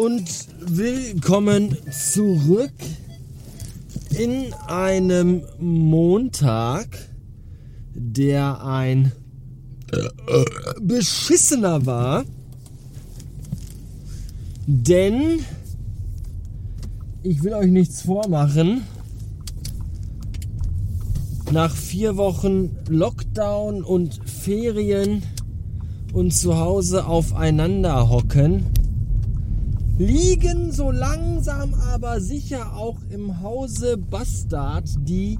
Und willkommen zurück in einem Montag, der ein beschissener war, denn ich will euch nichts vormachen. Nach vier Wochen Lockdown und Ferien und zu Hause aufeinander hocken, liegen so langsam aber sicher auch im Hause Bastard die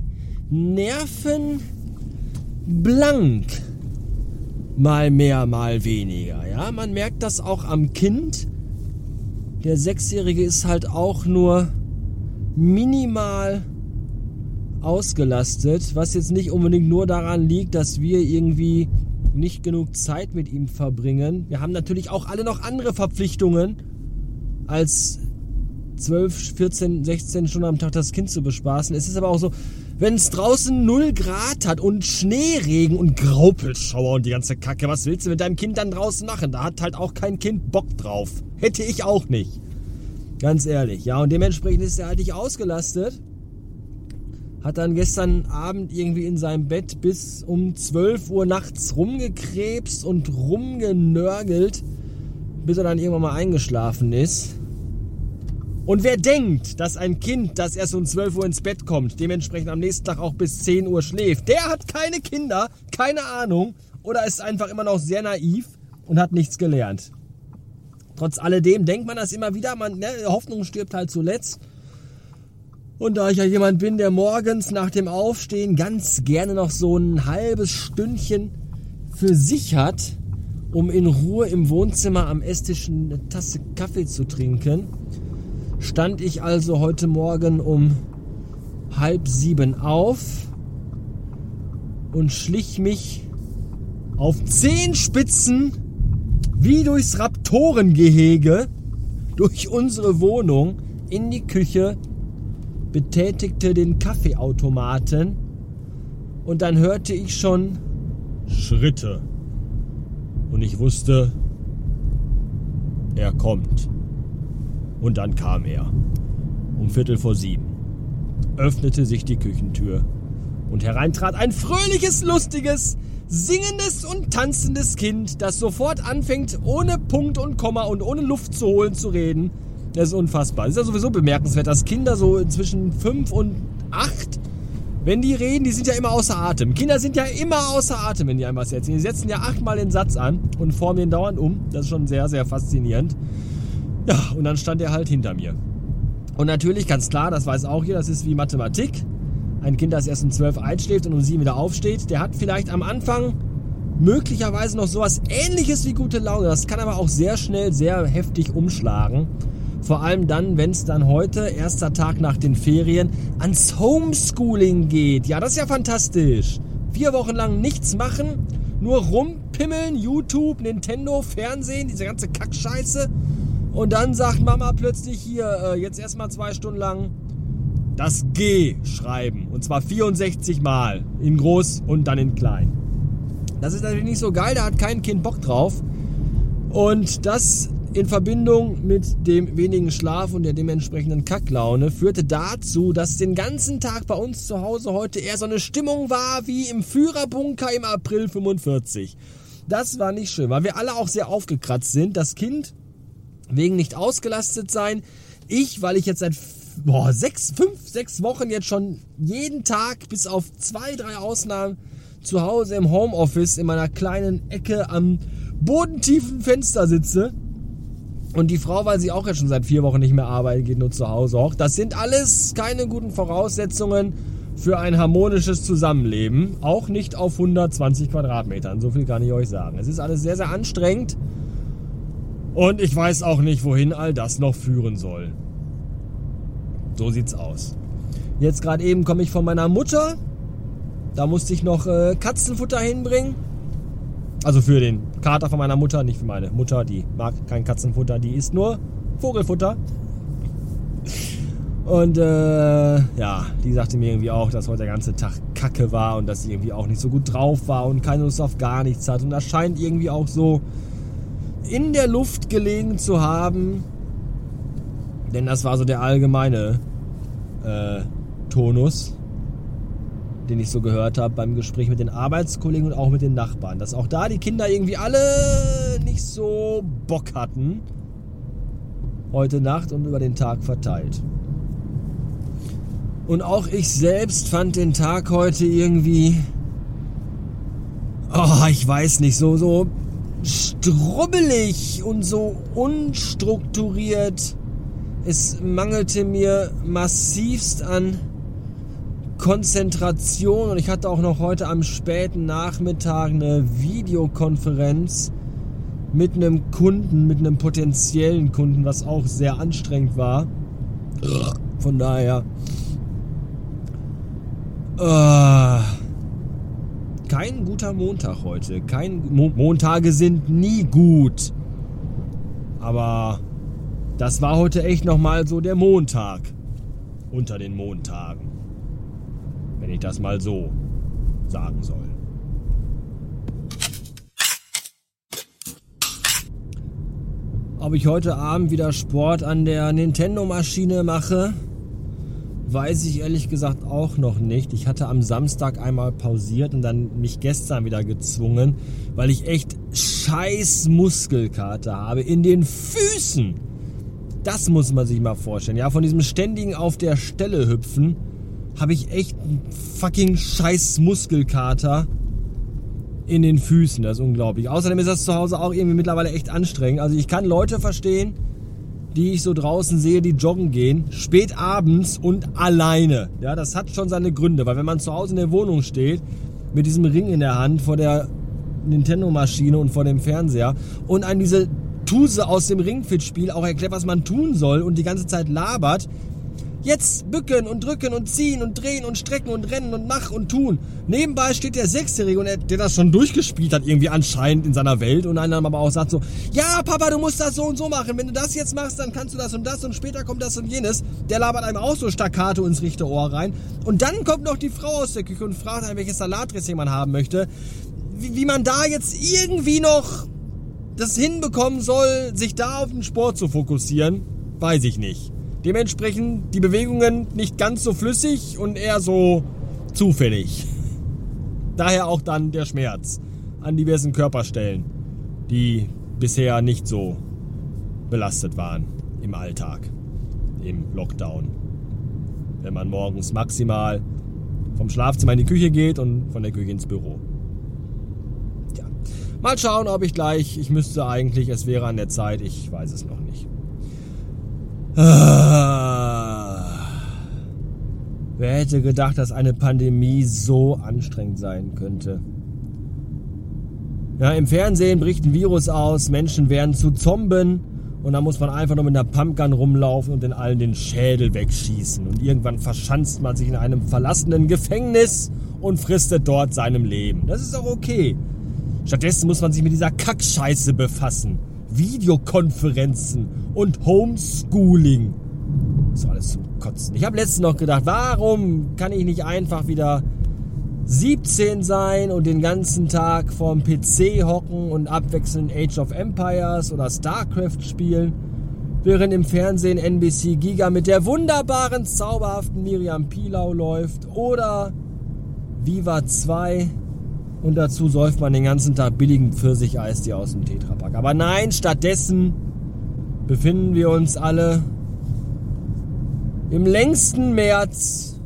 Nerven blank. Mal mehr, mal weniger. Ja, man merkt das auch am Kind. Der Sechsjährige ist halt auch nur minimal ausgelastet, was jetzt nicht unbedingt nur daran liegt, dass wir irgendwie nicht genug Zeit mit ihm verbringen. Wir haben natürlich auch alle noch andere Verpflichtungen, als 12, 14, 16 Stunden am Tag das Kind zu bespaßen. Es ist aber auch so, wenn es draußen 0 Grad hat und Schneeregen und Graupelschauer und die ganze Kacke, was willst du mit deinem Kind dann draußen machen? Da hat halt auch kein Kind Bock drauf. Hätte ich auch nicht. Ganz ehrlich. Ja, und dementsprechend ist er halt nicht ausgelastet hat dann gestern Abend irgendwie in seinem Bett bis um 12 Uhr nachts rumgekrebst und rumgenörgelt, bis er dann irgendwann mal eingeschlafen ist. Und wer denkt, dass ein Kind, das erst um 12 Uhr ins Bett kommt, dementsprechend am nächsten Tag auch bis 10 Uhr schläft, der hat keine Kinder, keine Ahnung oder ist einfach immer noch sehr naiv und hat nichts gelernt. Trotz alledem denkt man das immer wieder, man, ne, Hoffnung stirbt halt zuletzt. Und da ich ja jemand bin, der morgens nach dem Aufstehen ganz gerne noch so ein halbes Stündchen für sich hat, um in Ruhe im Wohnzimmer am Esstisch eine Tasse Kaffee zu trinken, stand ich also heute Morgen um halb sieben auf und schlich mich auf zehn Spitzen wie durchs Raptorengehege durch unsere Wohnung in die Küche betätigte den Kaffeeautomaten und dann hörte ich schon Schritte. Und ich wusste, er kommt. Und dann kam er. Um Viertel vor sieben. Öffnete sich die Küchentür. Und herein trat ein fröhliches, lustiges, singendes und tanzendes Kind, das sofort anfängt, ohne Punkt und Komma und ohne Luft zu holen zu reden das ist unfassbar. Das ist ja sowieso bemerkenswert, dass Kinder so zwischen 5 und 8, wenn die reden, die sind ja immer außer Atem. Kinder sind ja immer außer Atem, wenn die einem was erzählen. Die setzen ja achtmal den Satz an und formen den dauernd um. Das ist schon sehr, sehr faszinierend. Ja, und dann stand er halt hinter mir. Und natürlich, ganz klar, das weiß auch jeder, das ist wie Mathematik. Ein Kind, das erst um 12 einschläft und um 7 wieder aufsteht, der hat vielleicht am Anfang möglicherweise noch sowas ähnliches wie gute Laune. Das kann aber auch sehr schnell, sehr heftig umschlagen. Vor allem dann, wenn es dann heute, erster Tag nach den Ferien, ans Homeschooling geht. Ja, das ist ja fantastisch. Vier Wochen lang nichts machen, nur rumpimmeln, YouTube, Nintendo, Fernsehen, diese ganze Kackscheiße. Und dann sagt Mama plötzlich hier, äh, jetzt erstmal zwei Stunden lang das G schreiben. Und zwar 64 Mal. In groß und dann in klein. Das ist natürlich nicht so geil, da hat kein Kind Bock drauf. Und das in Verbindung mit dem wenigen Schlaf und der dementsprechenden Kacklaune führte dazu, dass den ganzen Tag bei uns zu Hause heute eher so eine Stimmung war wie im Führerbunker im April 45. Das war nicht schön, weil wir alle auch sehr aufgekratzt sind. Das Kind wegen nicht ausgelastet sein. Ich, weil ich jetzt seit boah, sechs, fünf, sechs Wochen jetzt schon jeden Tag bis auf zwei, drei Ausnahmen zu Hause im Homeoffice in meiner kleinen Ecke am bodentiefen Fenster sitze und die Frau, weil sie auch jetzt schon seit vier Wochen nicht mehr arbeiten geht, nur zu Hause auch. Das sind alles keine guten Voraussetzungen für ein harmonisches Zusammenleben. Auch nicht auf 120 Quadratmetern. So viel kann ich euch sagen. Es ist alles sehr, sehr anstrengend. Und ich weiß auch nicht, wohin all das noch führen soll. So sieht's aus. Jetzt gerade eben komme ich von meiner Mutter. Da musste ich noch äh, Katzenfutter hinbringen. Also für den Kater von meiner Mutter, nicht für meine Mutter. Die mag kein Katzenfutter, die isst nur Vogelfutter. Und äh, ja, die sagte mir irgendwie auch, dass heute der ganze Tag Kacke war und dass sie irgendwie auch nicht so gut drauf war und keine Lust auf gar nichts hat. Und das scheint irgendwie auch so in der Luft gelegen zu haben, denn das war so der allgemeine äh, Tonus, den ich so gehört habe beim Gespräch mit den Arbeitskollegen und auch mit den Nachbarn, dass auch da die Kinder irgendwie alle nicht so Bock hatten, heute Nacht und über den Tag verteilt. Und auch ich selbst fand den Tag heute irgendwie, oh, ich weiß nicht, so, so strubbelig und so unstrukturiert. Es mangelte mir massivst an Konzentration und ich hatte auch noch heute am späten Nachmittag eine Videokonferenz mit einem Kunden, mit einem potenziellen Kunden, was auch sehr anstrengend war. Von daher. Äh, kein guter Montag heute. Kein, Mo Montage sind nie gut. Aber das war heute echt nochmal so der Montag unter den Montagen. Wenn ich das mal so sagen soll. Ob ich heute Abend wieder Sport an der Nintendo-Maschine mache, weiß ich ehrlich gesagt auch noch nicht. Ich hatte am Samstag einmal pausiert und dann mich gestern wieder gezwungen, weil ich echt scheiß Muskelkater habe in den Füßen. Das muss man sich mal vorstellen. Ja, von diesem ständigen auf der Stelle hüpfen habe ich echt einen fucking scheiß Muskelkater in den Füßen. Das ist unglaublich. Außerdem ist das zu Hause auch irgendwie mittlerweile echt anstrengend. Also ich kann Leute verstehen, die ich so draußen sehe, die joggen gehen, spät abends und alleine. Ja, das hat schon seine Gründe, weil wenn man zu Hause in der Wohnung steht, mit diesem Ring in der Hand vor der Nintendo-Maschine und vor dem Fernseher und an diese Tuse aus dem Ringfit-Spiel auch erklärt, was man tun soll und die ganze Zeit labert, Jetzt bücken und drücken und ziehen und drehen und strecken und rennen und mach und tun. Nebenbei steht der Sechsjährige, der, das schon durchgespielt hat, irgendwie anscheinend in seiner Welt und einer aber auch sagt so, ja Papa, du musst das so und so machen. Wenn du das jetzt machst, dann kannst du das und das und später kommt das und jenes. Der labert einem auch so staccato ins rechte Ohr rein. Und dann kommt noch die Frau aus der Küche und fragt einem, welches Salatdressing man haben möchte. Wie, wie man da jetzt irgendwie noch das hinbekommen soll, sich da auf den Sport zu fokussieren, weiß ich nicht. Dementsprechend die Bewegungen nicht ganz so flüssig und eher so zufällig. Daher auch dann der Schmerz an diversen Körperstellen, die bisher nicht so belastet waren im Alltag, im Lockdown. Wenn man morgens maximal vom Schlafzimmer in die Küche geht und von der Küche ins Büro. Ja. Mal schauen, ob ich gleich, ich müsste eigentlich, es wäre an der Zeit, ich weiß es noch nicht. Ah. Wer hätte gedacht, dass eine Pandemie so anstrengend sein könnte? Ja, im Fernsehen bricht ein Virus aus, Menschen werden zu Zomben und dann muss man einfach nur mit einer Pumpgun rumlaufen und den allen den Schädel wegschießen. Und irgendwann verschanzt man sich in einem verlassenen Gefängnis und fristet dort seinem Leben. Das ist auch okay. Stattdessen muss man sich mit dieser Kackscheiße befassen. Videokonferenzen und Homeschooling. Das ist alles zum Kotzen. Ich habe letztens noch gedacht, warum kann ich nicht einfach wieder 17 sein und den ganzen Tag vorm PC hocken und abwechselnd Age of Empires oder StarCraft spielen, während im Fernsehen NBC Giga mit der wunderbaren, zauberhaften Miriam Pilau läuft oder Viva 2 und dazu säuft man den ganzen Tag billigen Pfirsicheis, die aus dem Tetrapack. Aber nein, stattdessen befinden wir uns alle im längsten März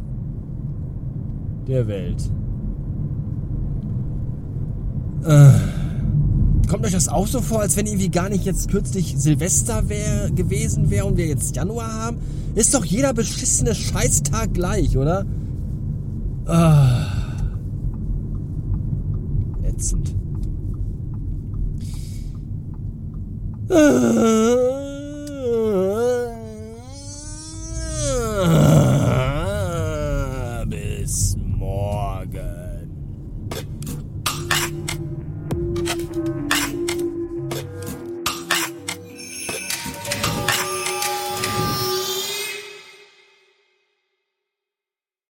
der Welt. Äh, kommt euch das auch so vor, als wenn irgendwie gar nicht jetzt kürzlich Silvester wär, gewesen wäre und wir jetzt Januar haben? Ist doch jeder beschissene Scheißtag gleich, oder? Äh ätzend. Äh.